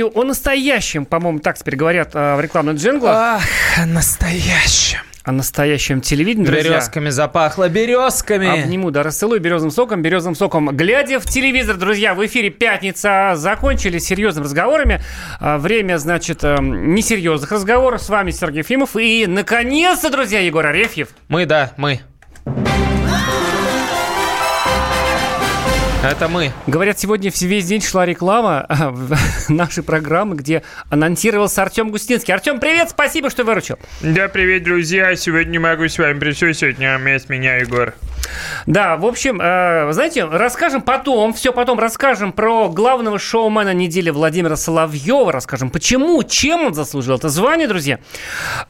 Радио о настоящем, по-моему, так теперь говорят э, в рекламных джинглах. Ах, о настоящем. О настоящем телевидении, друзья. Березками запахло, березками. Обниму, да, расцелую березовым соком, березовым соком. Глядя в телевизор, друзья, в эфире пятница. Закончили серьезными разговорами. А, Время, значит, э, несерьезных разговоров. С вами Сергей Ефимов. И, наконец-то, друзья, Егор Арефьев. Мы, да, мы. Это мы. Говорят, сегодня весь день шла реклама а, в нашей программы, где анонсировался Артем Густинский. Артем, привет, спасибо, что выручил. Да, привет, друзья. Сегодня не могу с вами присутствовать, но вместо меня Егор. Да, в общем, э, знаете, расскажем потом, все потом расскажем про главного шоумена недели Владимира Соловьева, расскажем, почему, чем он заслужил это звание, друзья.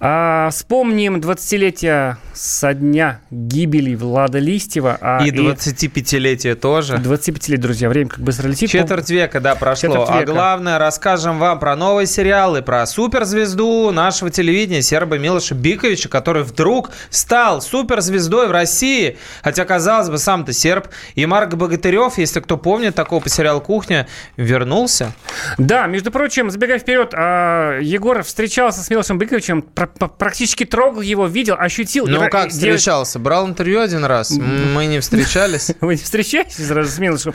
А, вспомним 20-летие со дня гибели Влада Листьева. а И 25-летие тоже. 25 лет, друзья, время как быстро летит. Четверть века, да, прошло. Четверть А века. главное, расскажем вам про новые сериалы, про суперзвезду нашего телевидения Серба Милоша Биковича, который вдруг стал суперзвездой в России. Хотя, казалось бы, сам-то серб. И Марк Богатырев, если кто помнит такого по сериалу «Кухня», вернулся. Да, между прочим, забегая вперед, а, Егор встречался с Милошем пр- практически трогал его, видел, ощутил. Ну, И- как и- встречался? Брал интервью один раз. Мы не встречались. Вы не встречаетесь сразу с Милошем?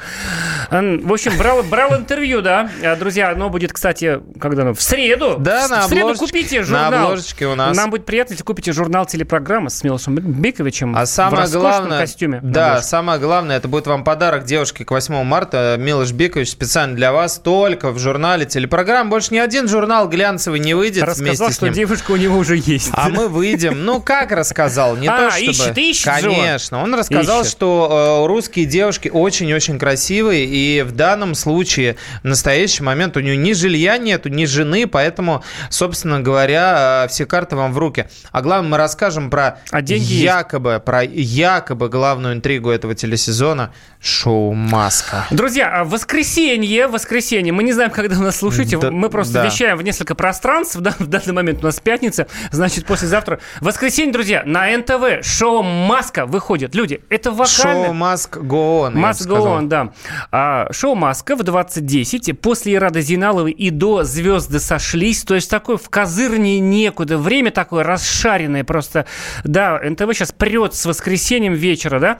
Ан- В общем, брал, брал интервью, да. А, Друзья, оно будет, кстати, когда оно? В среду. Да, В- на В среду купите На журнал. обложечке у нас. Нам будет приятно, если купите журнал телепрограммы с Милошем Биковичем. А в самое роскошном главное, костюме. на да, самое главное, это будет вам подарок девушке к 8 марта. Милош Бикович специально для вас, только в журнале телепрограмм. Больше ни один журнал глянцевый не выйдет Рассказал, вместе с что девушка у него уже есть. А мы выйдем. Ну, как рассказал? Не А, то, чтобы... ищет, ищет. Конечно. Он рассказал, Ищет. что э, русские девушки очень-очень красивые, и в данном случае, в настоящий момент, у нее ни жилья нету, ни жены, поэтому, собственно говоря, э, все карты вам в руки. А главное, мы расскажем про А деньги есть. якобы, про якобы главную интригу этого телесезона шоу «Маска». Друзья, а воскресенье, воскресенье, мы не знаем, когда нас слушаете, Да, мы просто да. вещаем в несколько пространств, да, в данный момент у нас пятница, значит, послезавтра. Воскресенье, друзья, на НТВ шоу «Маска» выходит. Люди, это вокально... Шоу «Маск Гоон». Маск. Гоон, да. А, шоу «Маска» в 2010. После Ирады Зиналовой и до «Звезды сошлись». То есть такое в козырнее некуда. Время такое расшаренное просто. Да, НТВ сейчас прет с воскресеньем вечера, да.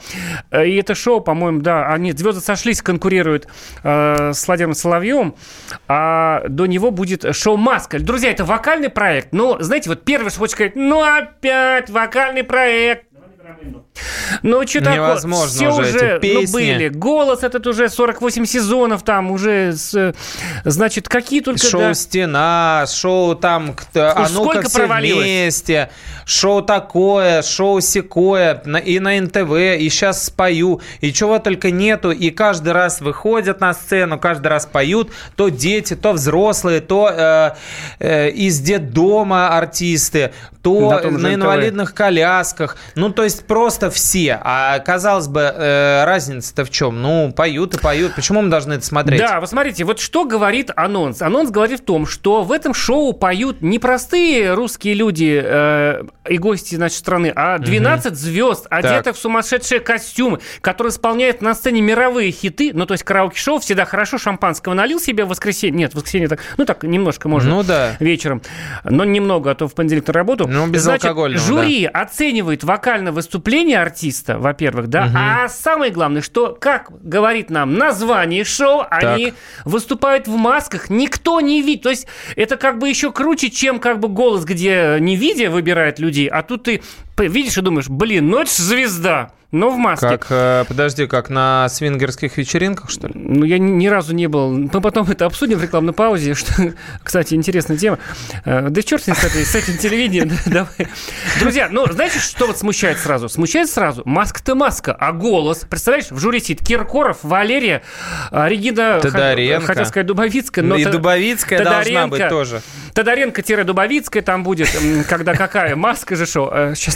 Э, И это шоу, по-моему, да, они «Звезды сошлись» конкурируют э, с Владимиром Соловьевым. А до него будет шоу «Маска». Друзья, это вокальный проект. Но, знаете, вот первый, что хочешь сказать, ну опять вокальный проект. Ну, что такое? Все уже эти ну, были. Голос этот уже 48 сезонов там уже, с, значит, какие только... Шоу да. «Стена», шоу там «А ну-ка все провалилось. вместе», шоу такое, шоу секое, и на НТВ, и сейчас спою, и чего только нету, и каждый раз выходят на сцену, каждый раз поют, то дети, то взрослые, то э, э, из детдома артисты, то Да, на НТВ. инвалидных колясках, ну то есть просто все. А казалось бы, э, разница-то в чем? Ну поют и поют, почему мы должны это смотреть? Да, вы смотрите, вот что говорит анонс. Анонс говорит в том, что в этом шоу поют не простые русские люди э, и гости нашей страны, а 12 звезд, одетых в сумасшедшие костюмы, которые исполняют на сцене мировые хиты. Ну, то есть караоке-шоу всегда хорошо шампанского налил себе в воскресенье. Нет, в воскресенье так, ну так, немножко можно. Ну да. вечером, но немного, а то в понедельник на работу. Ну, без Значит, алкогольного, жюри оценивает вокальное выступление артиста, во-первых, да, а самое главное, что, как говорит нам название шоу, они выступают в масках, никто не видит. То есть это как бы еще круче, чем как бы голос, где не видя выбирает людей, а тут ты видишь и думаешь, блин, ж звезда, но в маске. Как, э, подожди, как на свингерских вечеринках, что ли? Ну, я ни, разу не был. Мы потом это обсудим в рекламной паузе. Что, кстати, интересная тема. Э, Да черт с, этим телевидением. да, Давай. Друзья, ну, знаете, что вот смущает сразу? Смущает сразу. Маска-то маска, а голос. Представляешь, в жюри сидит Киркоров, Валерия, а, Регина... Тодоренко. Хотел сказать Дубовицкая, но... и Дубовицкая должна быть тоже. Тодоренко-Дубовицкая там будет, когда какая? Маска же шоу. Э, Сейчас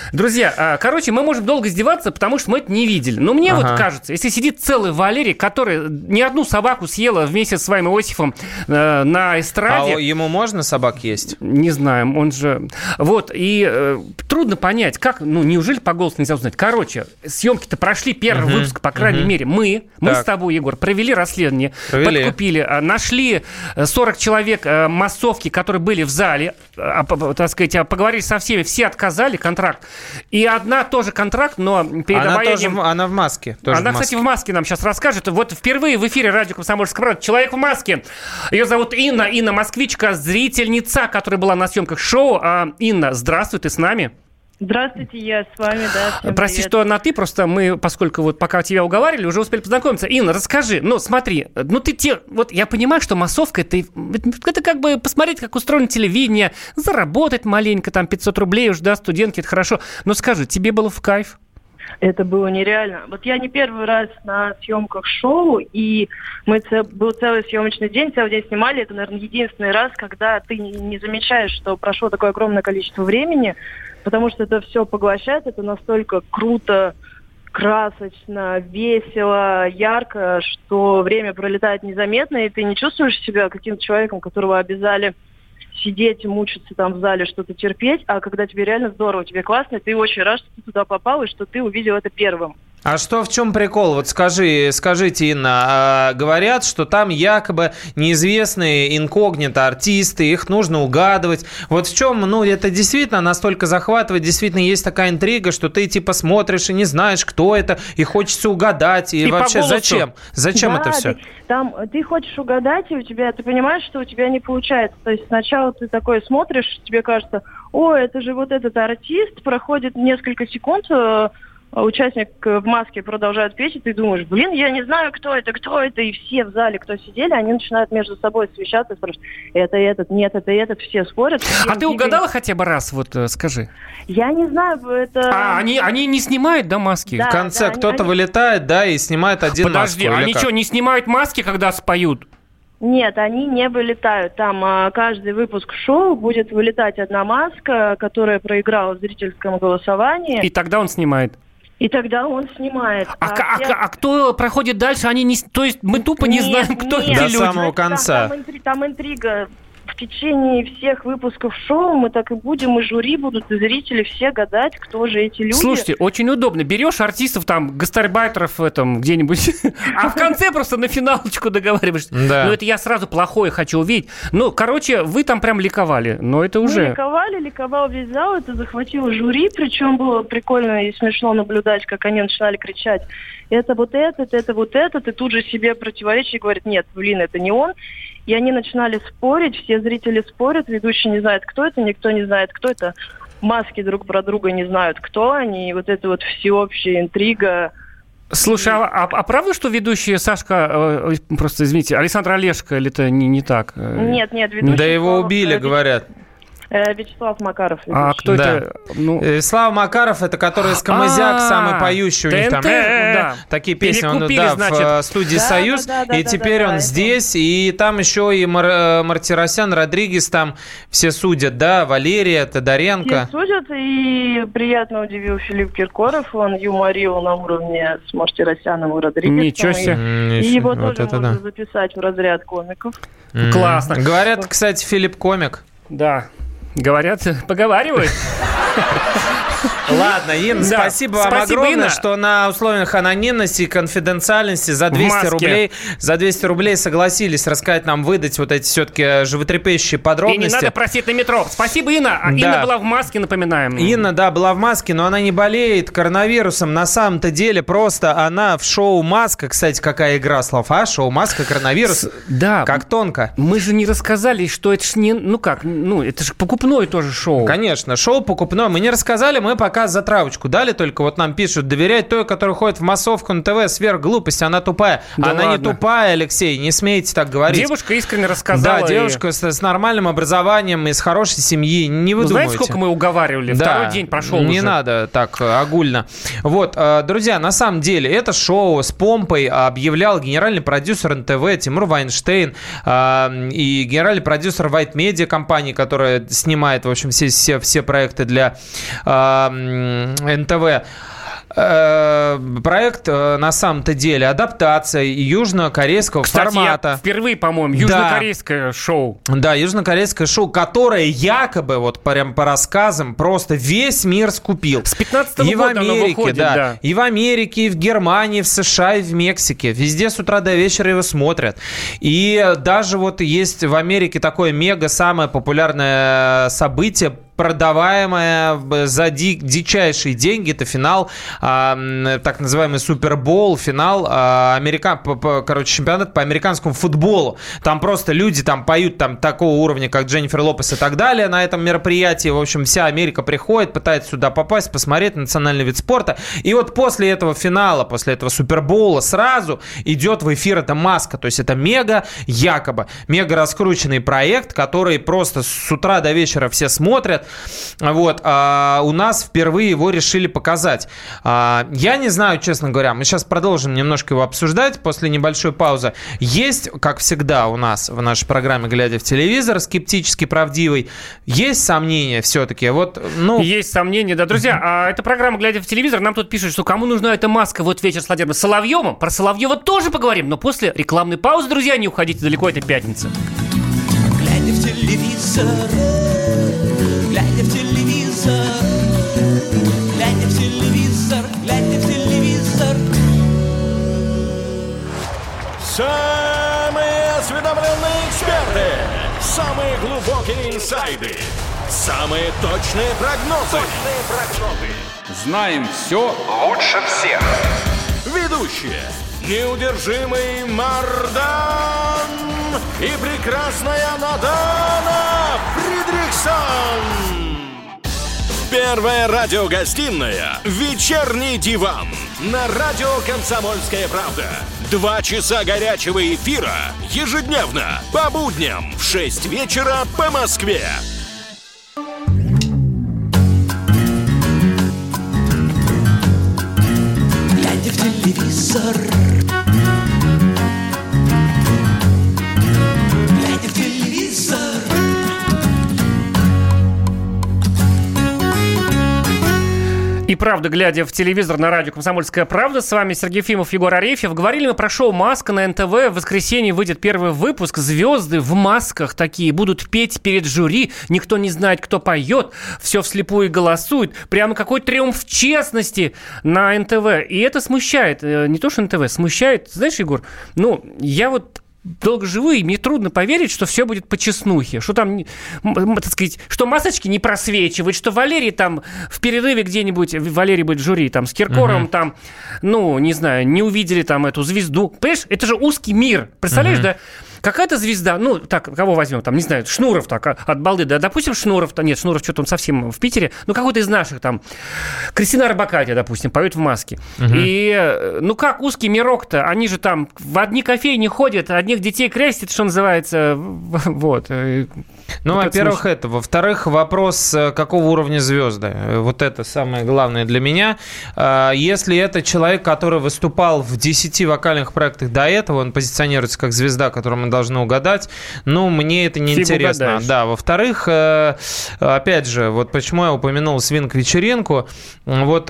Друзья, а, короче, мы можем долго издеваться, потому что мы это не видели. Но мне Ага. вот кажется, если сидит целый Валерий, который ни одну собаку съела вместе с своим Иосифом э, на А эстраде... о- ему можно собак есть? Не знаем, он же... Вот, и э, трудно понять, как... Ну, неужели по голосу нельзя узнать? Короче, съемки-то прошли, первый Мгм, выпуск, по крайней мгм. мере. Мы, мы Так. с тобой, Егор, провели расследование, Провели. подкупили, а, нашли э, 40 человек э, массовки, которые были в зале, а, так сказать, а, поговорили со всеми, все отказали контракт. И одна тоже контракт, но перед Она тоже обаянием... в- она в маске. тоже Она, в маске. кстати, в маске нам сейчас расскажет. Вот впервые в эфире радио «Комсомольская правда» человек в маске. Ее зовут Инна. Инна Москвичка, зрительница, которая была на съемках шоу. А, Инна, здравствуй, ты с нами. Здравствуйте, я с вами, да. всем Прости, привет. что на «ты», просто мы, поскольку вот пока тебя уговаривали, уже успели познакомиться. Инна, расскажи, ну смотри, ну ты те, вот я понимаю, что массовка, это, это как бы посмотреть, как устроено телевидение, заработать маленько, там 500 рублей уж, да, студентки, это хорошо. Но скажи, тебе было в кайф? Это было нереально. Вот я не первый раз на съемках шоу, и мы был целый съемочный день, целый день снимали. Это, наверное, единственный раз, когда ты не замечаешь, что прошло такое огромное количество времени, потому что это все поглощает, это настолько круто, красочно, весело, ярко, что время пролетает незаметно, и ты не чувствуешь себя каким-то человеком, которого обязали сидеть, мучиться там в зале, что-то терпеть, а когда тебе реально здорово, тебе классно, ты очень рад, что ты туда попал и что ты увидел это первым. А что в чем прикол? Вот скажи, скажите, Инна, а, говорят, что там якобы неизвестные инкогнито артисты, их нужно угадывать. Вот в чем, ну, это действительно настолько захватывает, действительно есть такая интрига, что ты типа смотришь и не знаешь, кто это, и хочется угадать, и, И вообще зачем? Зачем Да, это все? ты- там э, ты хочешь угадать, и у тебя ты понимаешь, что у тебя не получается. То есть сначала ты такой смотришь, тебе кажется, о, это же вот этот артист, проходит несколько секунд, э, участник э, в маске продолжает петь, и ты думаешь, блин, я не знаю, кто это, кто это, и все в зале, кто сидели, они начинают между собой совещаться и спрашивать, это этот, нет, это этот, все спорят. все А ты угадала хотя бы раз, вот э, скажи? Я не знаю, это... А, они, они не снимают, да, маски? Да. В конце они- кто-то они- вылетает, да, и снимает один Подожди, маску, они что, не снимают маски, когда споют? Нет, они не вылетают. Там а, каждый выпуск шоу будет вылетать одна маска, которая проиграла в зрительском голосовании, и, тогда он снимает. Тогда он снимает. А, к- а все- к- а кто проходит дальше, они не... с- То есть мы тупо не Нет, знаем, кто нет. эти До люди. самого Там- конца. Там, интри- там интрига. В течение всех выпусков шоу мы так и будем, и жюри будут, и зрители все гадать, кто же эти люди. Слушайте, очень удобно. Берешь артистов, там, гастарбайтеров в этом где-нибудь, а в конце просто на финалочку договариваешься. Да. Ну, это я сразу плохое хочу увидеть. Ну, короче, вы там прям ликовали, но это Мы уже... ликовали, ликовал весь зал, это захватило жюри, причем было прикольно и смешно наблюдать, как они начинали кричать, это вот этот, это вот этот, и тут же себе противоречие и говорит, нет, блин, это не он. И они начинали спорить, все зрители спорят, ведущий не знает, кто это, никто не знает, кто это. Маски друг про друга не знают, кто они, и вот эта вот всеобщая интрига. Слушай, а, а- а правда, что ведущий Сашка, э, ой, просто извините, Александр Олешко, или это не, не так? Э, Нет, нет, ведущий... Да его убили, э, говорят. Э, Вячеслав Макаров. А кто Да. это? Ну, Э, Слава Макаров, это который с Камызяк, А, самый поющий у них там. ТНТ, э, да. Такие песни он да, в студии «Союз». и теперь он здесь. И там еще и Мар- Мартиросян, Родригес там все судят, да, Валерия, Все Тодоренко. судят, и приятно удивил Филипп Киркоров. Он юморил на уровне с Мартиросяном и Родригесом. Ничего и- себе. И его вот тоже это можно да. записать в разряд комиков. Классно. Говорят, кстати, Филипп комик. да. Говорят, поговаривают. Ладно, Ин, Да. спасибо вам Спасибо, огромное, Инна. что на условиях анонимности и конфиденциальности за 200 маске. рублей, за 200 рублей согласились рассказать нам, выдать вот эти все-таки животрепещущие И не подробности. надо просить на метро. Спасибо, Инна. А Да. Инна была в маске, напоминаем. Инна, да, была в маске, но она не болеет коронавирусом. На самом-то деле просто она в шоу «Маска», кстати, какая игра слов, а? Шоу «Маска», коронавирус. Да. Как тонко. Мы же не рассказали, что это ж не... Ну как, ну это же покупное тоже шоу. Конечно, шоу покупное. Мы не рассказали, мы пока затравочку дали, только вот нам пишут, доверять той, которая ходит в массовку на ТВ, сверх глупости, она тупая. Да она не ладно. тупая, Алексей, не смейте так говорить. Девушка искренне рассказала. да, и- девушка с, с нормальным образованием, из хорошей семьи, не Ну, знаете, выдумывайте. сколько мы уговаривали? Да, Второй день прошел Не уже. надо так э, огульно. Вот, э, друзья, на самом деле, это шоу с помпой объявлял генеральный продюсер НТВ Тимур Вайнштейн э, и генеральный продюсер White Media компании, которая снимает, в общем, все, все, все проекты для э, НТВ. Э, проект э, на самом-то деле адаптация южнокорейского Кстати, формата. Я впервые, по-моему, южнокорейское шоу. Да, южнокорейское шоу, которое якобы, вот прям по рассказам, просто весь мир скупил. С 15 -го и в года оно Америке, выходит, да, да. и в Америке, и в Германии, в США, и в Мексике. Везде с утра до вечера его смотрят. И даже вот есть в Америке такое мега самое популярное событие продаваемая за ди- дичайшие деньги. Это финал, м, так называемый Супербол, финал а, америка... по- по- короче, чемпионат по американскому футболу. Там просто люди там поют там такого уровня, как Дженнифер Лопес и так далее на этом мероприятии. В общем, вся Америка приходит, пытается сюда попасть, посмотреть национальный вид спорта. И вот после этого финала, после этого Супербола сразу идет в эфир эта маска. То есть это мега, якобы, мега раскрученный проект, который просто с утра до вечера все смотрят. Вот. А у нас впервые его решили показать. А, я не знаю, честно говоря, мы сейчас продолжим немножко его обсуждать после небольшой паузы. Есть, как всегда у нас в нашей программе «Глядя в телевизор», скептически правдивый, есть сомнения все-таки. Вот, ну, Есть сомнения, да. Друзья, а эта программа «Глядя в телевизор», нам тут пишут, что кому нужна эта маска, вот вечер с Владимиром Соловьевым. Про Соловьева тоже поговорим, но после рекламной паузы, друзья, не уходите далеко, это пятница. Глядя в телевизор, телевизор, глядя в телевизор, глядя в телевизор. Самые осведомленные эксперты, самые глубокие инсайды, самые точные прогнозы. Точные прогнозы. Знаем все лучше всех. Ведущие. Неудержимый Мардан и прекрасная Надана Фридрихсон. Первая радиогостинная «Вечерний диван» на радио «Комсомольская правда». Два часа горячего эфира ежедневно по будням в 6 вечера по Москве. Глядя в телевизор. И правда, глядя в телевизор на радио «Комсомольская правда», с вами Сергей Фимов, Егор Арефьев. Говорили мы про шоу «Маска» на НТВ. В воскресенье выйдет первый выпуск. Звезды в масках такие будут петь перед жюри. Никто не знает, кто поет. Все вслепую голосует. Прямо какой триумф честности на НТВ. И это смущает. Э, Не то, что НТВ, смущает. Знаешь, Егор, ну, я вот долго живу, и мне трудно поверить, что все будет по чеснухе. Что там, так сказать, что масочки не просвечивают, что Валерий там в перерыве где-нибудь, Валерий будет в жюри, там, с Киркоровым там, ну, не знаю, не увидели там эту звезду. Понимаешь, это же узкий мир. Представляешь, да? Какая-то звезда, ну, так, кого возьмем, там, не знаю, Шнуров так, а, от балды, да, допустим, Шнуров, то нет, Шнуров что-то он совсем в Питере, ну, какой-то из наших там, Кристина Арбакайте, допустим, поет в маске. И, э, ну, как узкий мирок-то, они же там в одни кофейни ходят, одних детей крестят, что называется, вот. э, Ну, во-первых, это. Во-вторых, вопрос, э, какого уровня звезды. Вот это самое главное для меня. А, Если это человек, который выступал в 10 вокальных проектах до этого, он позиционируется как звезда, которую мы должны угадать, ну, мне это не Фиг интересно. угадаешь. Да, во-вторых, э, опять же, вот почему я упомянул свинг-вечеринку, вот...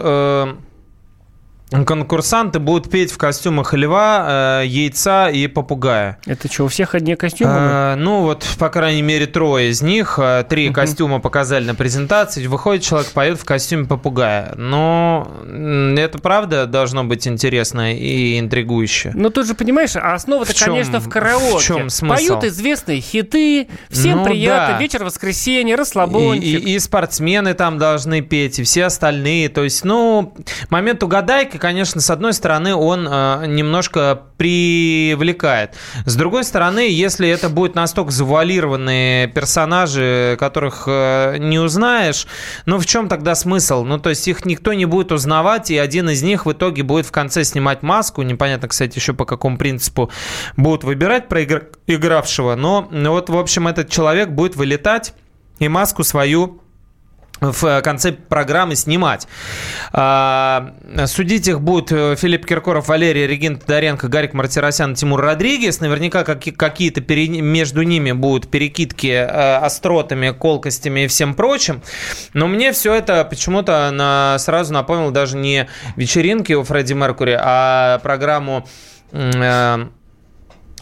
э, Конкурсанты будут петь в костюмах льва, э, яйца и попугая. Это что, у всех одни костюмы? А, ну вот, по крайней мере, трое из них. а, Три костюма показали на презентации. Выходит человек, поет в костюме попугая. Но это правда должно быть интересно и интригующе. Ну, тут же, понимаешь, а основа-то, конечно, в караоке. в чём смысл? Поют известные хиты, всем Ну, приятно, да. вечер воскресенье, И, расслабончик. и- и спортсмены там должны петь, и все остальные. То есть, ну, момент угадайки, конечно, с одной стороны, он э, немножко привлекает. С другой стороны, если это будет настолько завуалированные персонажи, которых э, не узнаешь, ну, в чем тогда смысл? Ну, то есть, их никто не будет узнавать, и один из них в итоге будет в конце снимать маску. Непонятно, кстати, еще по какому принципу будут выбирать проигравшего. Но ну, вот, в общем, этот человек будет вылетать и маску свою в конце программы снимать. А, Судить их будут э, Филипп Киркоров, Валерий Регин Тодоренко, Гарик Мартиросян, Тимур Родригес. Наверняка каки- какие-то пере- между ними будут перекидки э, остротами, колкостями и всем прочим. Но мне все это почему-то на, сразу напомнило даже не вечеринки у Фредди Меркури, а программу э,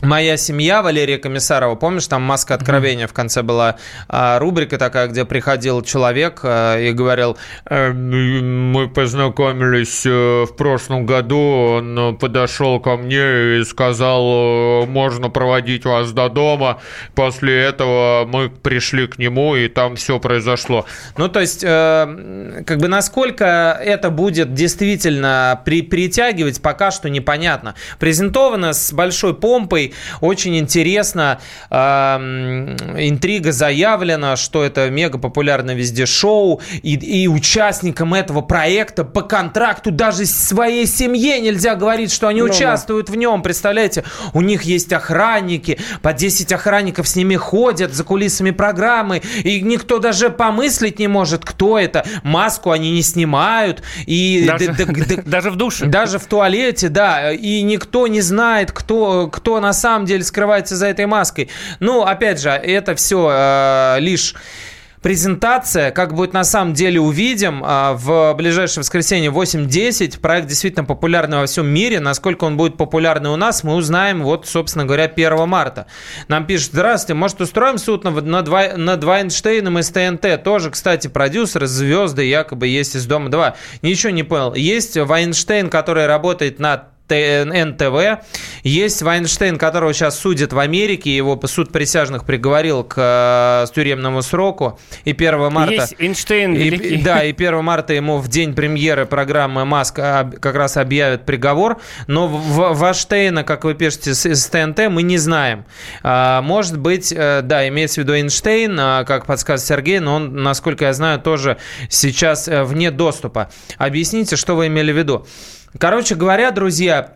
Моя семья Валерия Комиссарова, помнишь, там маска откровения в конце была а, рубрика такая, где приходил человек а, и говорил, «Э, мы познакомились э, в прошлом году, он подошел ко мне и сказал, э, можно проводить вас до дома. После этого мы пришли к нему и там все произошло. Ну, то есть, как бы насколько это будет действительно при, притягивать, пока что непонятно. Презентовано с большой помпой, очень интересно, эм, интрига заявлена, что это мега популярное везде шоу, и, и участникам этого проекта по контракту даже своей семье нельзя говорить, что они Ну да. участвуют в нем, представляете? У них есть охранники, по 10 охранников с ними ходят за кулисами программы, и никто даже помыслить не может, кто это. Маску они не снимают, и Даже, даже в душе. даже в туалете, да, и никто не знает, кто, кто на самом деле скрывается за этой маской. Ну, опять же, это все лишь презентация. Как будет на самом деле, увидим. А, В ближайшее воскресенье 8.10. Проект действительно популярный во всем мире. Насколько он будет популярный у нас, мы узнаем, вот, собственно говоря, 1 марта. Нам пишут, здравствуйте, может, устроим суд над, Вай- над Вайнштейном из ТНТ? Тоже, кстати, продюсеры, звезды якобы есть из Дома 2. Ничего не понял. Есть Вайнштейн, который работает над НТВ. Есть Вайнштейн, которого сейчас судят в Америке. Его суд присяжных приговорил к э, тюремному сроку. И 1 марта... Есть Эйнштейн И- да, и 1 марта ему в день премьеры программы «Маск» как раз объявят приговор. Но в- Ваштейна, как вы пишете, с, с ТНТ мы не знаем. А, может быть, э, да, имеется в виду Эйнштейн, а, как подсказывает Сергей, но он, насколько я знаю, тоже сейчас э, вне доступа. Объясните, что вы имели в виду. Короче говоря, друзья,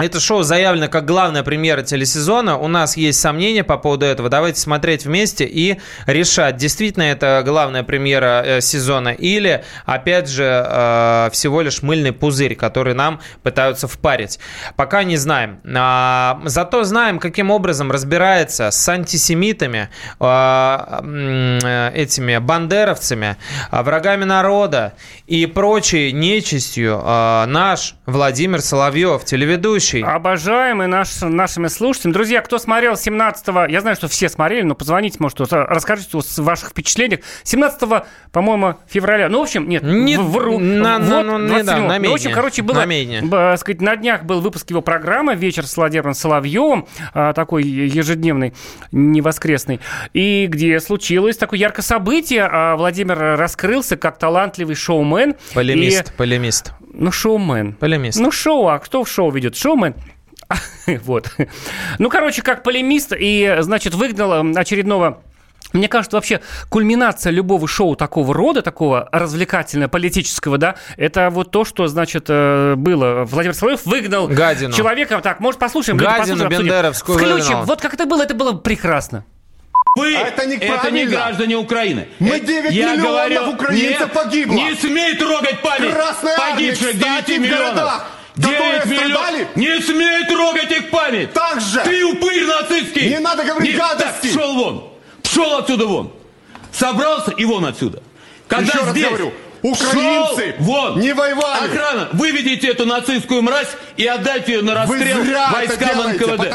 это шоу заявлено как главная премьера телесезона. У нас есть сомнения по поводу этого. Давайте смотреть вместе и решать, действительно это главная премьера э, сезона или, опять же, э, всего лишь мыльный пузырь, который нам пытаются впарить. Пока не знаем. А, зато знаем, каким образом разбирается с антисемитами, э, этими бандеровцами, врагами народа и прочей нечистью наш Владимир Соловьев, телеведущий. Обожаемый наш, нашими слушателями. Друзья, кто смотрел 17-го, я знаю, что все смотрели, но позвоните, может, вот, расскажите о ваших впечатлениях. 17 по-моему, февраля. Ну, в общем, нет, Не- вру. на- на- Вот, ну, не, да, 27-го. на Ну, в общем, короче, было, На б- сказать, на днях был выпуск его программы «Вечер с Владимиром Соловьевым», а, такой ежедневный, не воскресный, и где случилось такое яркое событие. а, Владимир раскрылся как талантливый шоумен. Полемист, И- полемист, ну, шоумен. полемист. Ну, шоу, а кто в шоу ведет? Шоумен. Вот. Ну, короче, как полемист, и, значит, выгнал очередного мне кажется, вообще кульминация любого шоу такого рода, такого развлекательно-политического, да, это вот то, что, значит, э, было. Владимир Соловьев выгнал Гадину. человека. Так, может, послушаем? Гадину послушаем, обсудим. бендеровскую Включим. выгнал. Вот как это было, это было прекрасно. Вы А это неправильно. не граждане Украины. Мы Э, 9 я миллионов говорю, украинцев нет, погибло. Не смей трогать память Красная погибших кстати, 9 в миллионов. городах, которые 9 миллионов. страдали. Не смей трогать их память. Так же. Ты упырь нацистский. Не надо говорить Не- гадости. Так, пшел вон. Пшел отсюда вон. Собрался и вон отсюда. Когда Еще раз здесь говорю, украинцы шел вон. не воевали. Охрана, выведите эту нацистскую мразь и отдайте ее на расстрел войскам НКВД. потому-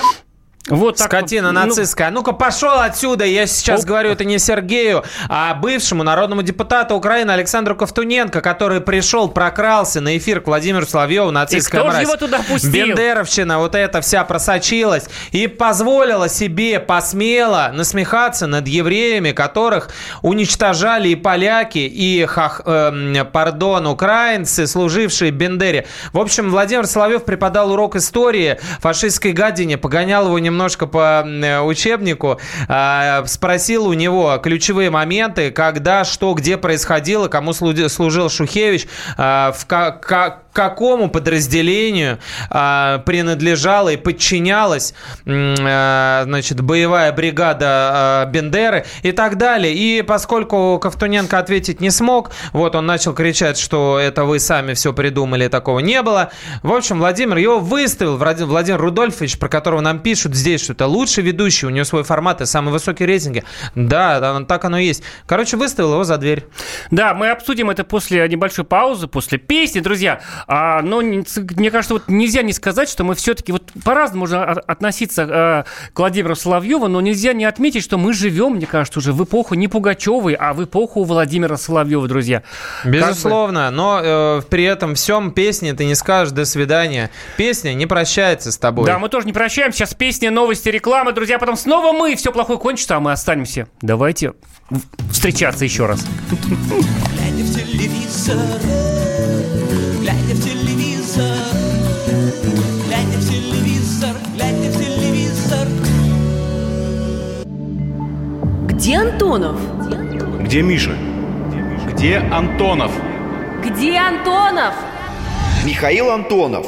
Вот так Скотина вот. Ну, нацистская. Ну-ка, пошел отсюда. Я сейчас Оп. говорю это не Сергею, а бывшему народному депутату Украины Александру Ковтуненко, который пришел, прокрался на эфир к Владимиру Соловьеву, нацистская И кто мразь. его туда пустил? Бендеровщина, вот эта вся просочилась и позволила себе, посмело насмехаться над евреями, которых уничтожали и поляки, и, хах, эм, пардон, украинцы, служившие Бендере. В общем, Владимир Соловьев преподал урок истории фашистской гадине, погонял его немного немножко по э, учебнику, а, спросил у него ключевые моменты, когда, что, где происходило, кому служил Шухевич, а, в ка- ка- какому подразделению а, принадлежала и подчинялась а, значит, боевая бригада Бендеры и так далее. И поскольку Ковтуненко ответить не смог, вот он начал кричать, что это вы сами все придумали, такого не было. В общем, Владимир его выставил, Влади- Владимир Рудольфович, про которого нам пишут здесь, что это лучший ведущий, у него свой формат и самые высокие рейтинги. Да, так оно и есть. Короче, выставил его за дверь. Да, мы обсудим это после небольшой паузы, после песни, друзья. А, но мне кажется, вот нельзя не сказать, что мы все-таки вот по-разному можно относиться э, к Владимиру Соловьеву, но нельзя не отметить, что мы живем, мне кажется, уже в эпоху не Пугачевой, а в эпоху Владимира Соловьева, друзья. Как бы- Безусловно, но э, при этом всем песне ты не скажешь «до свидания». Песня не прощается с тобой. Да, мы тоже не прощаемся. Сейчас песни, новости, реклама, друзья. Потом снова мы. Все плохое кончится, а мы останемся. Давайте встречаться еще раз. Глядя в телевизор, глядя в телевизор, глядя в телевизор, глядя в телевизор. Где Антонов? Где Миша? Где Антонов? Где Антонов? Михаил Антонов.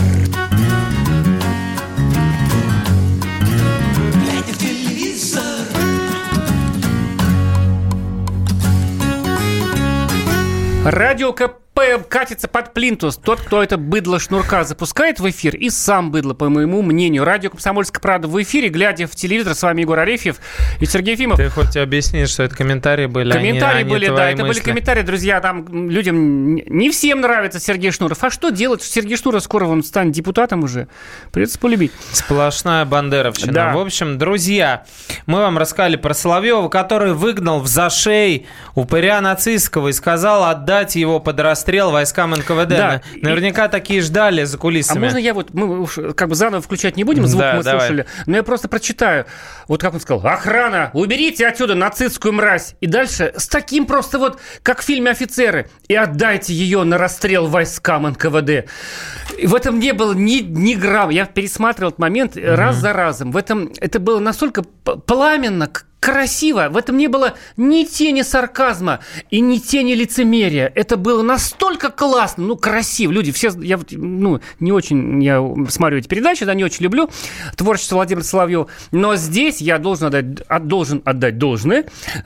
Радио КП катится под плинтус. Тот, кто это быдло шнурка запускает в эфир, и сам быдло, по моему мнению. Радио «Комсомольская правда» в эфире, глядя в телевизор. С вами Егор Арефьев и Сергей Ефимов. Ты хоть объясни, что это комментарии были, а не- Комментарии а не были, да, твои это были комментарии, друзья, там людям не- не всем нравится Сергей Шнуров. А что делать? Сергей Шнуров скоро он станет депутатом уже. Придется полюбить. Сплошная бандеровщина. Да. В общем, друзья, мы вам рассказали про Соловьева, который выгнал в зашей упыря нацистского и сказал отдать его под расстрел войскам НКВД. Да. На- Наверняка такие ждали за А кулисами. можно я вот, мы уж как бы заново включать не будем, звук Да, мы давай. слушали, но я просто прочитаю. Вот как он сказал, охрана, уберите отсюда нацистскую мразь. И дальше с таким просто вот, как в фильме «Офицеры», и отдайте ее на расстрел войскам НКВД. И в этом не было ни, ни грамма. Я пересматривал этот момент раз за разом. В этом это было настолько пламенно, красиво. В этом не было ни тени сарказма и ни тени лицемерия. Это было настолько классно, ну, красиво. Люди, все, я вот, ну, не очень, я смотрю эти передачи, да, не очень люблю творчество Владимира Соловьева, но здесь я должен отдать, от- должен отдать должное.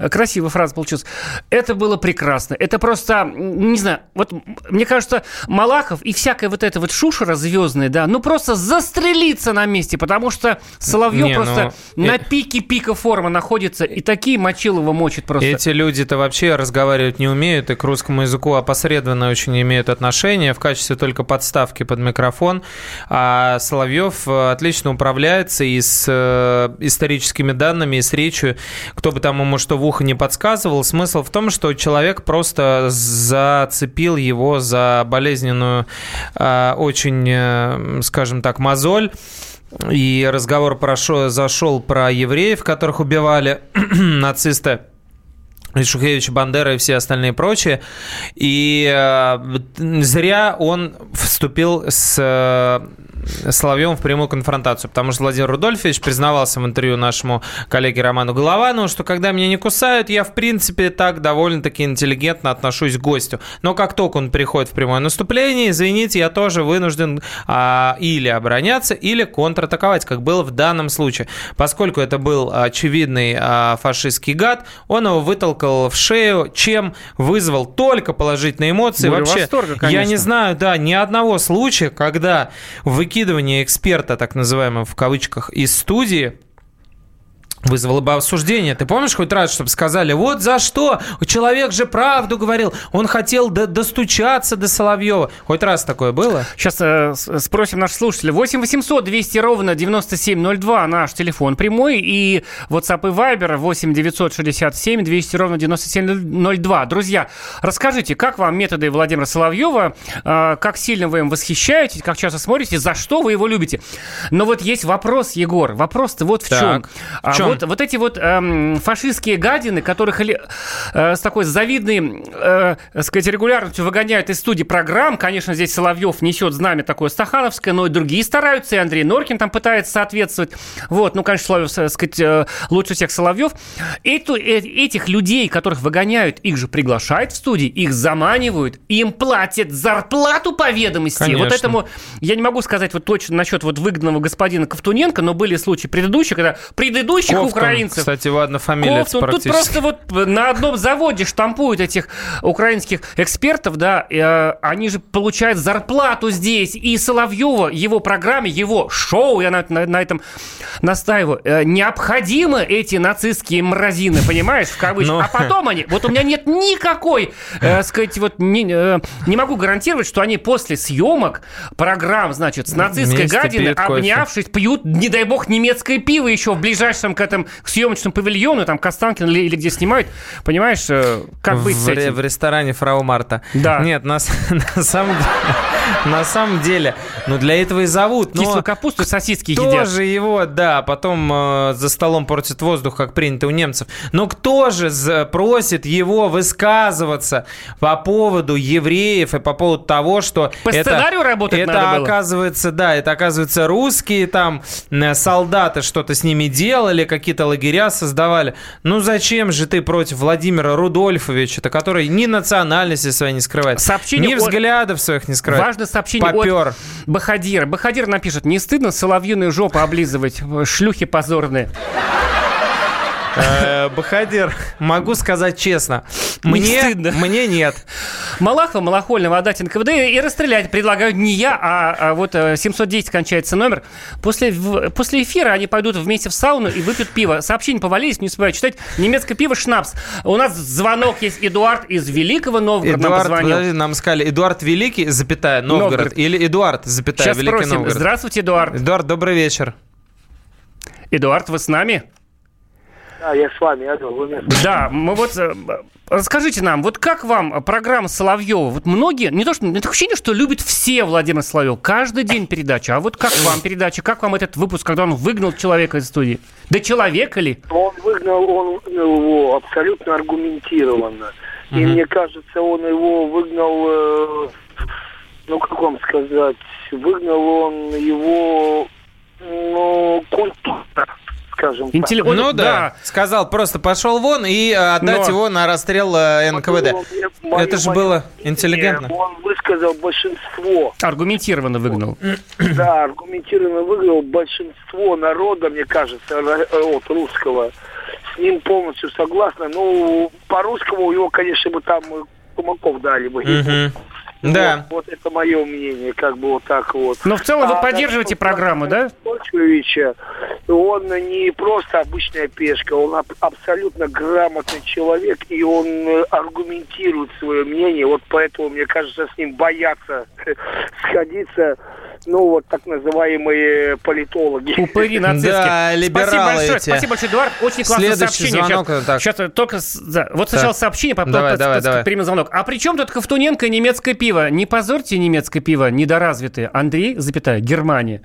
Красивая фраза получилась. Это было прекрасно. Это просто, не знаю, вот мне кажется, Малахов и всякая вот эта вот шушера звездная, да, ну, просто застрелиться на месте, потому что Соловьев Не, просто ну, на э- пике пика формы находится и такие Мочилова мочит просто. Эти люди-то вообще разговаривать не умеют и к русскому языку опосредованно очень имеют отношение в качестве только подставки под микрофон. А Соловьев э, отлично управляется и с э, историческими данными, и с речью. Кто бы там ему что в ухо не подсказывал, смысл в том, что человек просто зацепил его за болезненную, э, очень, скажем так, мозоль. И разговор прошел, зашел про евреев, которых убивали нацисты. И Шухевич, Бандера и все остальные прочие. И э, зря он вступил с э, Соловьевым в прямую конфронтацию, потому что Владимир Рудольфович признавался в интервью нашему коллеге Роману Голованову, что когда меня не кусают, я в принципе так довольно-таки интеллигентно отношусь к гостю. Но как только он переходит в прямое наступление, извините, я тоже вынужден а, или обороняться, или контратаковать, как было в данном случае. Поскольку это был очевидный а, фашистский гад, он его вытолкал в шею, чем вызвал только положительные эмоции. Бурю Вообще, восторга, я не знаю, да, ни одного случая, когда выкидывание эксперта, так называемого в кавычках, из студии вызвало бы осуждение. Ты помнишь хоть раз, чтобы сказали, вот за что? Человек же правду говорил. Он хотел до- достучаться до Соловьева. Хоть раз такое было? Сейчас э, спросим наших слушателей. 8 800 200 ровно 9702 наш телефон прямой. И WhatsApp и Viber 8 967 200 ровно 9702. Друзья, расскажите, как вам методы Владимира Соловьева? Э, как сильно вы им восхищаетесь? Как часто смотрите? За что вы его любите? Но вот есть вопрос, Егор. Вопрос-то вот в Так, чем. в А чем? Вот, вот эти вот эм, фашистские гадины, которых э, с такой завидной, э, сказать, регулярностью выгоняют из студии программ. Конечно, здесь Соловьев несет знамя такое стахановское, но и другие стараются, и Андрей Норкин там пытается соответствовать. Вот, ну, конечно, Соловьев, так сказать, э, лучше всех Соловьев. Эту- э- этих людей, которых выгоняют, их же приглашают в студии, их заманивают, им платят зарплату по ведомости. Вот Конечно. этому я не могу сказать вот точно насчет вот выгнанного господина Ковтуненко, но были случаи предыдущие, когда предыдущих Ковтун, украинцев... Кстати, его однофамилец Ковтун. Тут практически. просто вот на одном заводе штампуют этих украинских экспертов, да, и, э, они же получают зарплату здесь, и Соловьева, его программе, его шоу, я на, на- на этом настаиваю, э, необходимы эти нацистские мразины, понимаешь, в кавычках, Но- а потом они, вот у меня нет никакой, э, сказать, вот не, э, не могу гарантировать, что они после съемок программ, значит, с нацистской гадиной, пьют кофе. обнявшись, пьют, не дай бог, немецкое пиво еще в ближайшем к этому съемочному павильону, там, Костанкин или, или где снимают, понимаешь, э, как быть с в, этим? в ресторане Фрау Марта. Да. Нет, на, на самом деле, на самом деле, ну для этого и зовут. но Кислую капусту и сосиски едят. Тоже его, да, потом э, за столом портит воздух, как принято у немцев. Но кто же просит его высказываться по поводу евреев и по поводу того, что По это, сценарию работать это надо было? оказывается, да, это оказывается русские там э, солдаты что-то с ними делали, какие-то лагеря создавали. Ну зачем же ты против Владимира Рудольфовича, который ни национальности своей не скрывает, Сообщение ни от- взглядов своих не скрывает. Важное сообщение Попер. от Бахадира. Бахадир напишет, не стыдно соловьиную жопу облизывать, шлюхи позорные. Э, Бахадир, могу сказать честно, Не мне, стыдно. мне нет. Малахова, Малахольного отдать НКВД и расстрелять предлагают не я, а, а вот э, 710 кончается номер. После, в- после эфира они пойдут вместе в сауну и выпьют пиво. Сообщения повалились, не успеваю читать. Немецкое пиво «Шнапс». У нас звонок есть. Эдуард из Великого Новгорода нам Эдуард, позвонил. подожди, нам сказали, Эдуард Великий, запятая, Новгород, Новгород. или Эдуард, запятая, Сейчас Великий спросим. Новгород. Здравствуйте, Эдуард. Эдуард, добрый вечер. Эдуард, вы с нами? Да, я с вами, алло, вы меня Да, мы вот... э, Расскажите нам, вот как вам программа Соловьева? Вот многие, не то что, это ощущение, что любят все Владимира Соловьева. Каждый день передача. А вот как вам передача? Как вам этот выпуск, когда он выгнал человека из студии? Да человека ли? Он выгнал, он выгнал его абсолютно аргументированно. И мне кажется, он его выгнал, э, ну как вам сказать, выгнал он его, ну, культурно, скажем так. Интелли- ну да, сказал, просто пошел вон и отдать Но- его на расстрел э, НКВД. Мое- Это же мое было интеллигентно. Он высказал большинство, Аргументированно выгнал. да, аргументированно выиграл большинство народа, мне кажется, э, вот русского. С ним полностью согласна. Ну, по-русскому его, конечно, бы там э, Кумаков дали бы. Да. Вот, вот это мое мнение, как бы вот так вот. Но в целом вы А поддерживаете насчет программу, да? Стольчевича, он не просто обычная пешка, он аб- абсолютно грамотный человек, и он э, аргументирует свое мнение. Вот поэтому, мне кажется, с ним боятся сходиться, ну, вот так называемые политологи. Упыри нацистские. Да, либералы Спасибо большое, эти. спасибо большое, Эдуард. Очень классное Следующий сообщение. звонок, сейчас, так. сейчас только... с- да, Вот сначала Так. сообщение, потом Давай, давай, давай. примем звонок. А при чем тут Ковтуненко и немецкое пиво? Не позорьте немецкое пиво, недоразвитые. Андрей, запятая, Германия.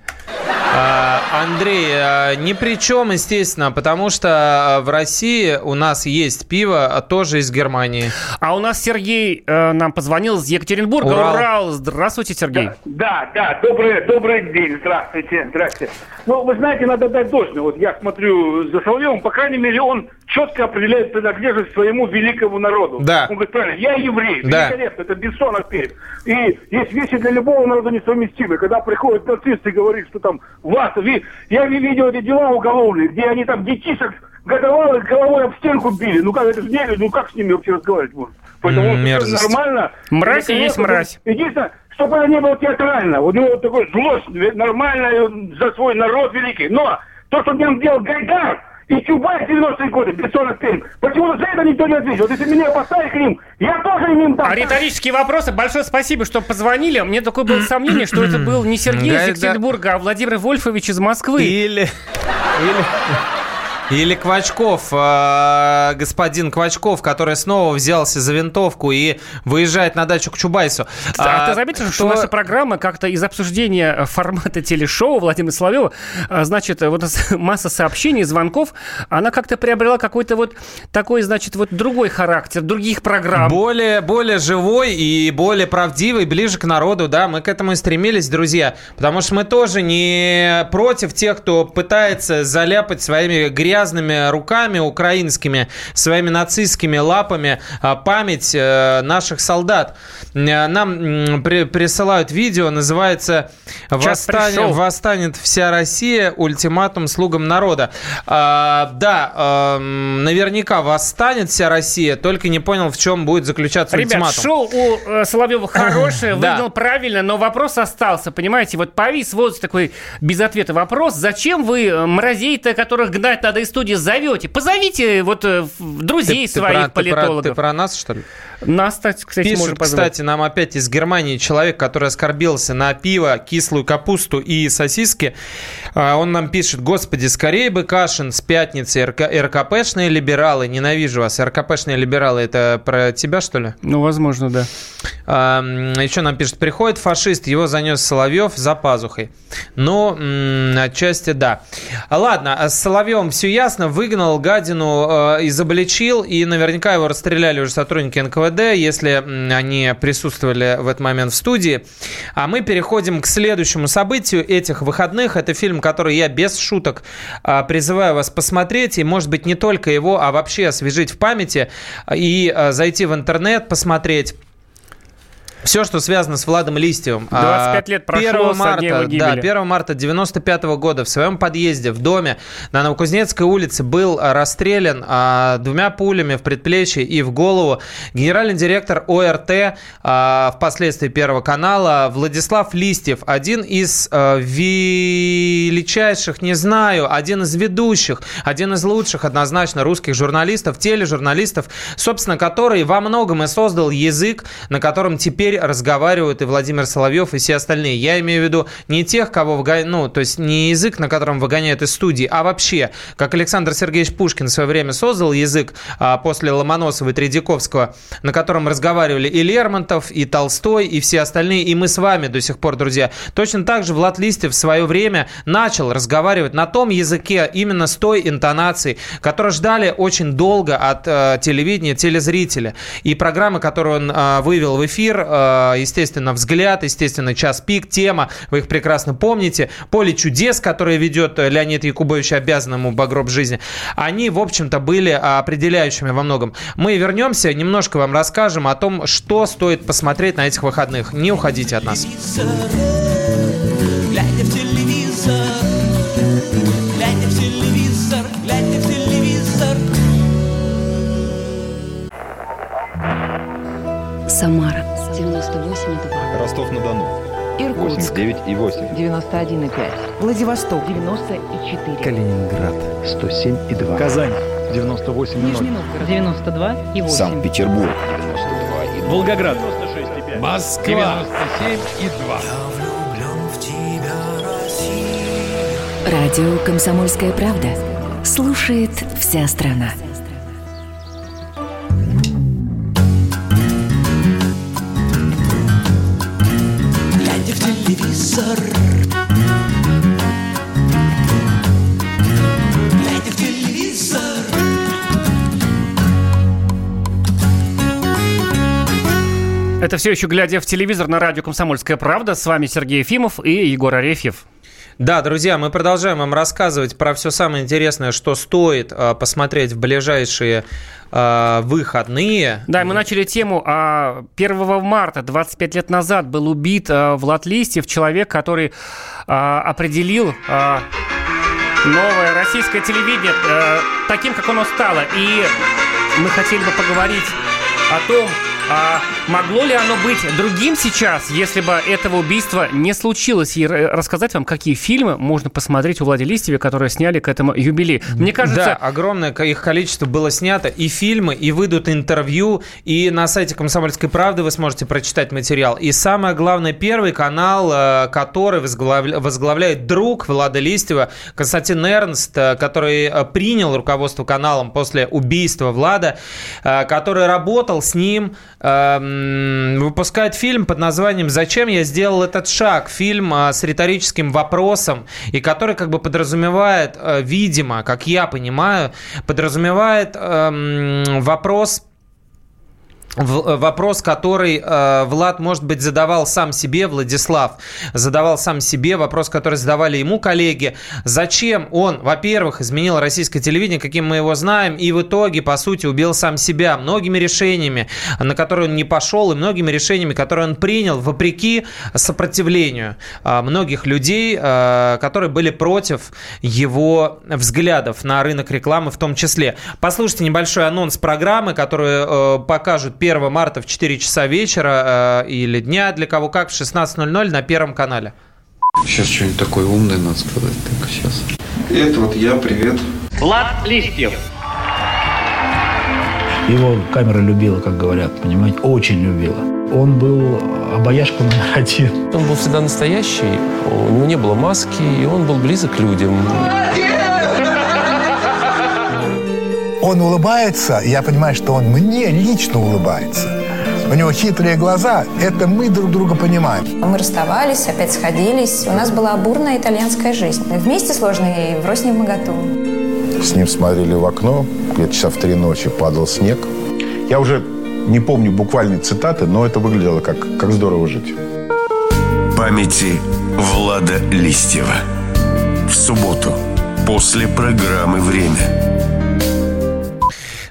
А, Андрей, а, ни при чем, естественно, потому что а, в России у нас есть пиво, а тоже из Германии. А у нас Сергей э, нам позвонил из Екатеринбурга. Урал. Урал. Здравствуйте, Сергей. Да, да, добрый, добрый день, здравствуйте, здравствуйте. Ну, вы знаете, надо дать должное. Вот я смотрю за Соловьевым, по крайней мере, он четко определяет принадлежность своему великому народу. Да. Он говорит, правильно, я еврей, Да. великолепно, это бессонов перед. И есть вещи для любого народа несовместимые. Когда приходят нацисты и говорят, что там вас, ви- я ви- видел эти дела уголовные, где они там детишек годовалых головой об стенку били. Ну как это же ну как с ними вообще разговаривать можно? Поэтому мерзость. нормально. Мразь и есть мразь. Единственное, чтобы это не было театрально. Вот у него вот такой злость ве- нормальная за свой народ великий. Но то, что нам делал Гайдар, и Чубайс 90-е годы, Бессонов фильм. Почему-то за это никто не ответил. Вот если меня поставить к ним, я тоже им дам. А риторические вопросы. Большое спасибо, что позвонили. Мне такое было сомнение, что это был не Сергей из. Екатеринбурга, а Владимир Вольфович из Москвы. Или... Или... Или Квачков, э, господин Квачков, который снова взялся за винтовку и выезжает на дачу к Чубайсу. А, ты заметил, что кто- наша программа как-то из обсуждения формата телешоу Владимира Соловьева, э, значит, вот масса сообщений, звонков, она как-то приобрела какой-то вот такой, значит, вот другой характер, других программ. Более, более живой и более правдивый, ближе к народу, да, мы к этому и стремились, друзья, потому что мы тоже не против тех, кто пытается заляпать своими грязными руками украинскими, своими нацистскими лапами а, память э, наших солдат. Нам при- присылают видео, называется Час «Восстань- пришел. «Восстанет вся Россия. Ультиматум слугам народа». А, да, эм, наверняка восстанет вся Россия, только не понял, в чем будет заключаться Ребят, ультиматум. шоу у э, Соловьева хорошее, Да. выглядел правильно, но вопрос остался, понимаете? Вот повис вот такой без ответа вопрос. Зачем вы э, мразей-то, которых гнать надо из студии, зовете? Позовите вот э, друзей Ты- ты своих про- ты про- политологов. Ты про нас, что ли? Нас, кстати, кстати Пишет, можно позвать. кстати, нам опять из Германии человек, который оскорбился на пиво, кислую капусту и сосиски. А, Он нам пишет, господи, скорее бы Кашин с пятницы, РК, РКПшные либералы, ненавижу вас. РКПшные либералы, это про тебя, что ли? Ну, возможно, да. А, Еще нам пишет, приходит фашист, его занес Соловьев за пазухой. Ну, отчасти да. Ладно, а с Соловьевым все ясно. Выгнал гадину, э, изобличил, и наверняка его расстреляли уже сотрудники НКВД, если они присутствовали в этот момент в студии. А мы переходим к следующему событию этих выходных. Это фильм, который я без шуток а, призываю вас посмотреть, и, может быть, не только его, а вообще освежить в памяти и а, зайти в интернет, посмотреть. Все, что связано с Владом Листьевым. 25 лет прошло 1 со дня его марта, да, гибели. 1 марта 95 года в своем подъезде в доме на Новокузнецкой улице был а, расстрелян а, двумя пулями в предплечье и в голову генеральный директор ОРТ, а, впоследствии Первого канала, Владислав Листьев, один из а, величайших, не знаю, один из ведущих, один из лучших однозначно русских журналистов, тележурналистов, собственно, который во многом и создал язык, на котором теперь разговаривают и Владимир Соловьев, и все остальные. Я имею в виду не тех, кого выгоняют, ну, то есть не язык, на котором выгоняют из студии, а вообще, как Александр Сергеевич Пушкин в свое время создал язык а, после Ломоносова и Тредяковского, на котором разговаривали и Лермонтов, и Толстой, и все остальные, и мы с вами до сих пор, друзья. Точно так же Влад Листьев в свое время начал разговаривать на том языке, именно с той интонацией, которую ждали очень долго от э, телевидения телезрители. И программы, которые он э, вывел в эфир, э, естественно, «Взгляд», естественно, «Час пик», тема, вы их прекрасно помните, «Поле чудес», которое ведет э, Леонид Якубович, обязан ему «Багроб жизни», они, в общем-то, были определяющими во многом. Мы вернемся, немножко вам расскажем о том, что стоит посмотреть на этих выходных. Не уходите от нас. Глядя в телевизор, глядя в телевизор, глядя в телевизор. Самара 98,2. Ростов-на-Дону. Иркутск 89,8. 91,5. Владивосток 94. Калининград. 107,2. Казань. 98,0. Нижний Новгород 92,8. Санкт-Петербург. Волгоград. Москва. 97,2. Радио «Комсомольская правда». Слушает вся страна. Это все еще глядя в телевизор на радио «Комсомольская правда». С вами Сергей Ефимов и Егор Арефьев. Да, друзья, мы продолжаем вам рассказывать про все самое интересное, что стоит э, посмотреть в ближайшие э, выходные. Да, мы начали тему. а, 1 марта, 25 лет назад, был убит а, Влад Листьев, человек, который а, определил а, новое российское телевидение а, таким, как оно стало. И мы хотели бы поговорить о том, А могло ли оно быть другим сейчас, если бы этого убийства не случилось? И р- рассказать вам, какие фильмы можно посмотреть у Влади Листьева, которые сняли к этому юбилею. Мне кажется... Да, огромное их количество было снято, и фильмы, и выйдут интервью, и на сайте «Комсомольской правды» вы сможете прочитать материал. И самое главное, первый канал, э, который возглавля- возглавляет друг Влада Листьева, Константин Эрнст, э, который э, принял руководство каналом после убийства Влада, э, который работал с ним, э, выпускает фильм под названием «Зачем я сделал этот шаг?» Фильм э, с риторическим вопросом, и который как бы подразумевает, э, видимо, как я понимаю, подразумевает эм, вопрос вопрос, который э, Влад, может быть, задавал сам себе, Владислав, задавал сам себе, вопрос, который задавали ему коллеги. Зачем он, во-первых, изменил российское телевидение, каким мы его знаем, и в итоге, по сути, убил сам себя многими решениями, на которые он не пошел, и многими решениями, которые он принял, вопреки сопротивлению э, многих людей, э, которые были против его взглядов на рынок рекламы в том числе. Послушайте небольшой анонс программы, которую э, покажут 1 марта в 4 часа вечера э, или дня, для кого как, в 16.00 на Первом канале. Сейчас что-нибудь такое умное надо сказать. Так, сейчас. Это вот я, привет. Влад Листьев. Его камера любила, как говорят, понимаете, очень любила. Он был обаяшка номер один. Он был всегда настоящий, у него не было маски, и он был близок к людям. Он улыбается, я понимаю, что он мне лично улыбается. У него хитрые глаза, это мы друг друга понимаем. Мы расставались, опять сходились. У нас была бурная итальянская жизнь. Вместе сложно и врозь не в моготу. С ним смотрели в окно, где-то часа в три ночи падал снег. Я уже не помню буквальные цитаты, но это выглядело как, как здорово жить. Памяти Влада Листьева. В субботу после программы «Время».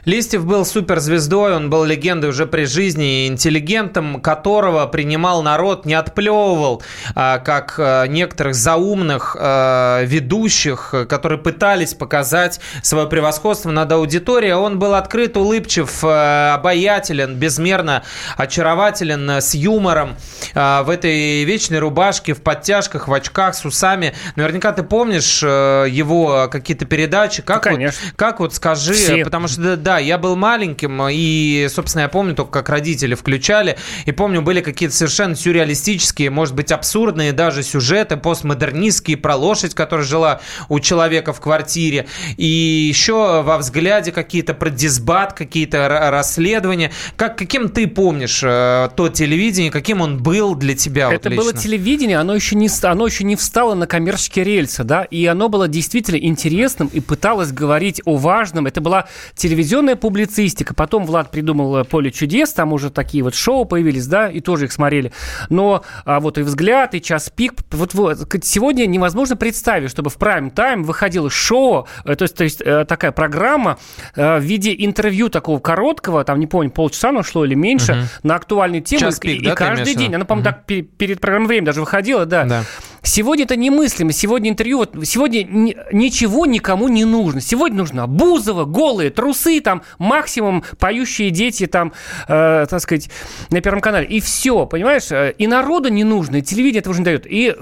Листьев был суперзвездой, он был легендой уже при жизни, интеллигентом, которого принимал народ, не отплевывал, а, как а, некоторых заумных а, ведущих, которые пытались показать свое превосходство над аудиторией. Он был открыт, улыбчив, обаятелен, безмерно очарователен, с юмором, в этой вечной рубашке, в подтяжках, в очках, с усами. Наверняка ты помнишь его какие-то передачи. Как, вот, как вот скажи, Все. потому что да, я был маленьким, и, собственно, я помню только, как родители включали, и помню, были какие-то совершенно сюрреалистические, может быть, абсурдные даже сюжеты, постмодернистские, про лошадь, которая жила у человека в квартире, и еще во взгляде какие-то про дисбат, какие-то расследования. Как, каким ты помнишь э, то телевидение, каким он был для тебя? вот Это было лично? телевидение, оно еще, не, оно еще не встало на коммерческие рельсы, да, и оно было действительно интересным и пыталось говорить о важном. Это была телевизионная публицистика. Потом Влад придумал э, «Поле чудес», там уже такие вот шоу появились, да, и тоже их смотрели. Но а, вот и «Взгляд», и «Час пик». Вот, вот сегодня невозможно представить, чтобы в прайм-тайм выходило шоу, э, то есть, то есть э, такая программа в виде интервью такого короткого, там, не помню, полчаса оно шло или меньше, Мгм. на актуальные темы. «Час и, пик», и да, ты каждый день. Она, по-моему, так пе- перед программой «Время» даже выходила, да. Сегодня это немыслимо. Сегодня интервью, вот сегодня ни- ничего никому не нужно. Сегодня нужно Бузова, голые трусы, там максимум поющие дети, там, э, так сказать, на Первом канале. И все, понимаешь? Э, И народу не нужно, и телевидение этого уже не дает. И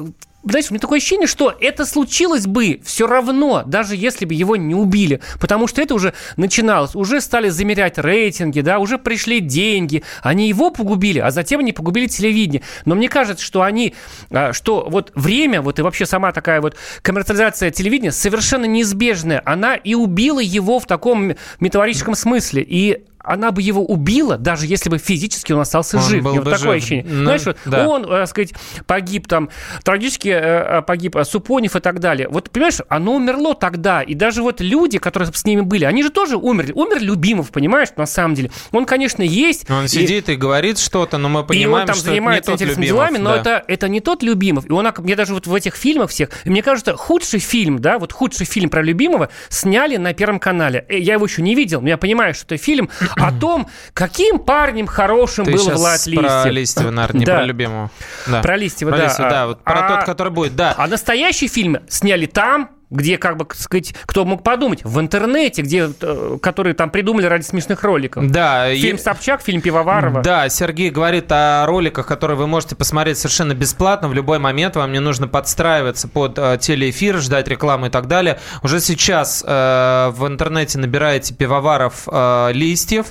знаешь, у меня такое ощущение, что это случилось бы все равно, даже если бы его не убили. Потому что это уже начиналось. Уже стали замерять рейтинги, да, уже пришли деньги. Они его погубили, а затем они погубили телевидение. Но мне кажется, что они, а, что вот время, вот и вообще сама такая вот коммерциализация телевидения совершенно неизбежная. Она и убила его в таком метафорическом смысле. И она бы его убила, даже если бы физически он остался Он жив. был У меня бы такое жив. ощущение. Ну, Знаешь, вот да. он, э, так сказать, погиб там, трагически э, погиб э, Супонев и так далее. Вот, понимаешь, оно умерло тогда. И даже вот люди, которые с ними были, они же тоже умерли. Умер Любимов, понимаешь, на самом деле. Он, конечно, есть. Он И- сидит и говорит что-то, но мы и он понимаем, там что это не занимается тот интересными Любимов, делами, но да. это, это не тот Любимов. И он, ок- мне даже вот в этих фильмах всех, и мне кажется, худший фильм, да, вот худший фильм про Любимого сняли на Первом канале. Э, Я его еще не видел, но я понимаю, что это фильм о том, каким парнем хорошим Ты был Влад про Листьев. Листьева, наверное, не Да. про любимого. Да. Про Листьева, Про да. Листьева, да, вот про А- тот, который будет, да. А настоящий фильм сняли там, Где, как бы, так сказать, кто мог подумать? В интернете, где, э, которые там придумали ради смешных роликов. Да. Фильм и- Собчак, фильм Пивоварова. Да, Сергей говорит о роликах, которые вы можете посмотреть совершенно бесплатно в любой момент. Вам не нужно подстраиваться под э, телеэфир, ждать рекламу и так далее. Уже сейчас э, в интернете набираете пивоваров э, листьев,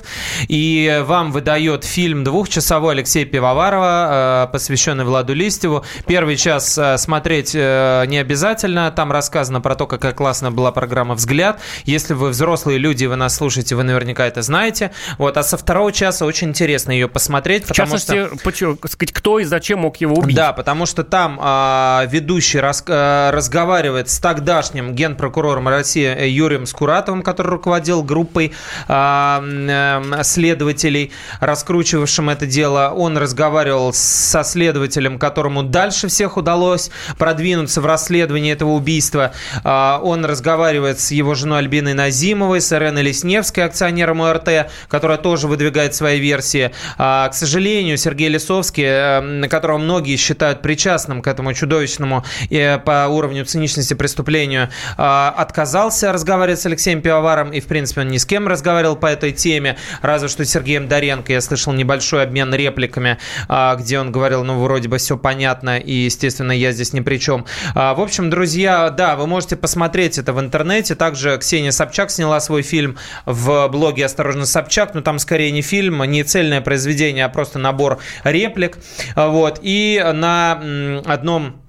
и вам выдает фильм двухчасовой Алексея Пивоварова, э, посвященный Владу Листьеву. Первый час э, смотреть э, не обязательно. Там рассказано про то, какая классная была программа «Взгляд». Если вы взрослые люди, вы нас слушаете, вы наверняка это знаете. Вот. А со второго часа очень интересно ее посмотреть, В потому что... частности, почему- сказать, кто и зачем мог его убить. Да, потому что там а, ведущий рас- а, разговаривает с тогдашним генпрокурором России э, Юрием Скуратовым, который руководил группой а, м, э, следователей, раскручивавшим это дело. Он разговаривал со следователем, которому дальше всех удалось продвинуться в расследовании этого убийства. А, он разговаривает с его женой Альбиной Назимовой, с Иреной Лесневской, акционером ОРТ, которая тоже выдвигает свои версии. А, к сожалению, Сергей Лисовский, э, которого многие считают причастным к этому чудовищному э, по уровню циничности преступлению, а, отказался разговаривать с Алексеем Пивоваром, и, в принципе, он ни с кем разговаривал по этой теме, разве что с Сергеем Доренко. Я слышал небольшой обмен репликами, где он говорил, ну, вроде бы все понятно, и, естественно, я здесь ни при чем. В общем, друзья, да, вы можете посмотреть это в интернете. Также Ксения Собчак сняла свой фильм в блоге «Осторожно, Собчак», но там скорее не фильм, не цельное произведение, а просто набор реплик. Вот. И на одном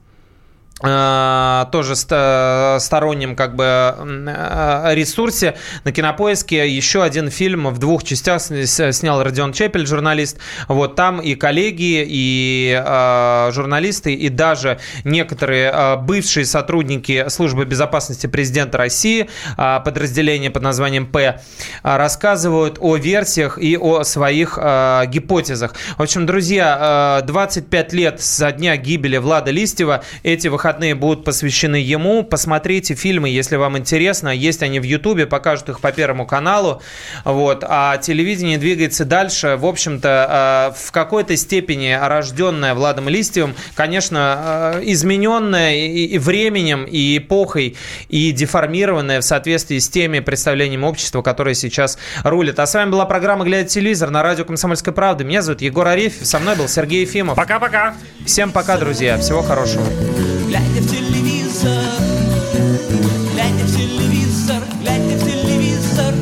тоже ст- стороннем как бы э, ресурсе на Кинопоиске еще один фильм в двух частях снял Родион Чепель, журналист. Вот там и коллеги, и э, журналисты, и даже некоторые э, бывшие сотрудники службы безопасности президента России, э, подразделение под названием П, э, рассказывают о версиях и о своих э, гипотезах. В общем, друзья, э, 25 лет со дня гибели Влада Листьева. Эти выходные будут посвящены ему. Посмотрите фильмы, если вам интересно. Есть они в Ютубе, покажут их по Первому каналу. Вот. А телевидение двигается дальше. В общем-то, э, в какой-то степени рожденная Владом Листьевым, конечно, э, измененная и временем, и эпохой, и деформированная в соответствии с теми представлениями общества, которые сейчас рулят. А с вами была программа «Глядя телевизор» на радио «Комсомольская правда». Меня зовут Егор Арефьев, со мной был Сергей Ефимов. Пока-пока. Всем пока, друзья. Всего хорошего. Глядя в телевизор, глядя в телевизор, глядя в телевизор.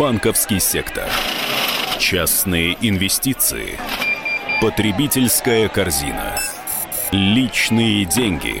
Банковский сектор. Частные инвестиции. Потребительская корзина. Личные деньги.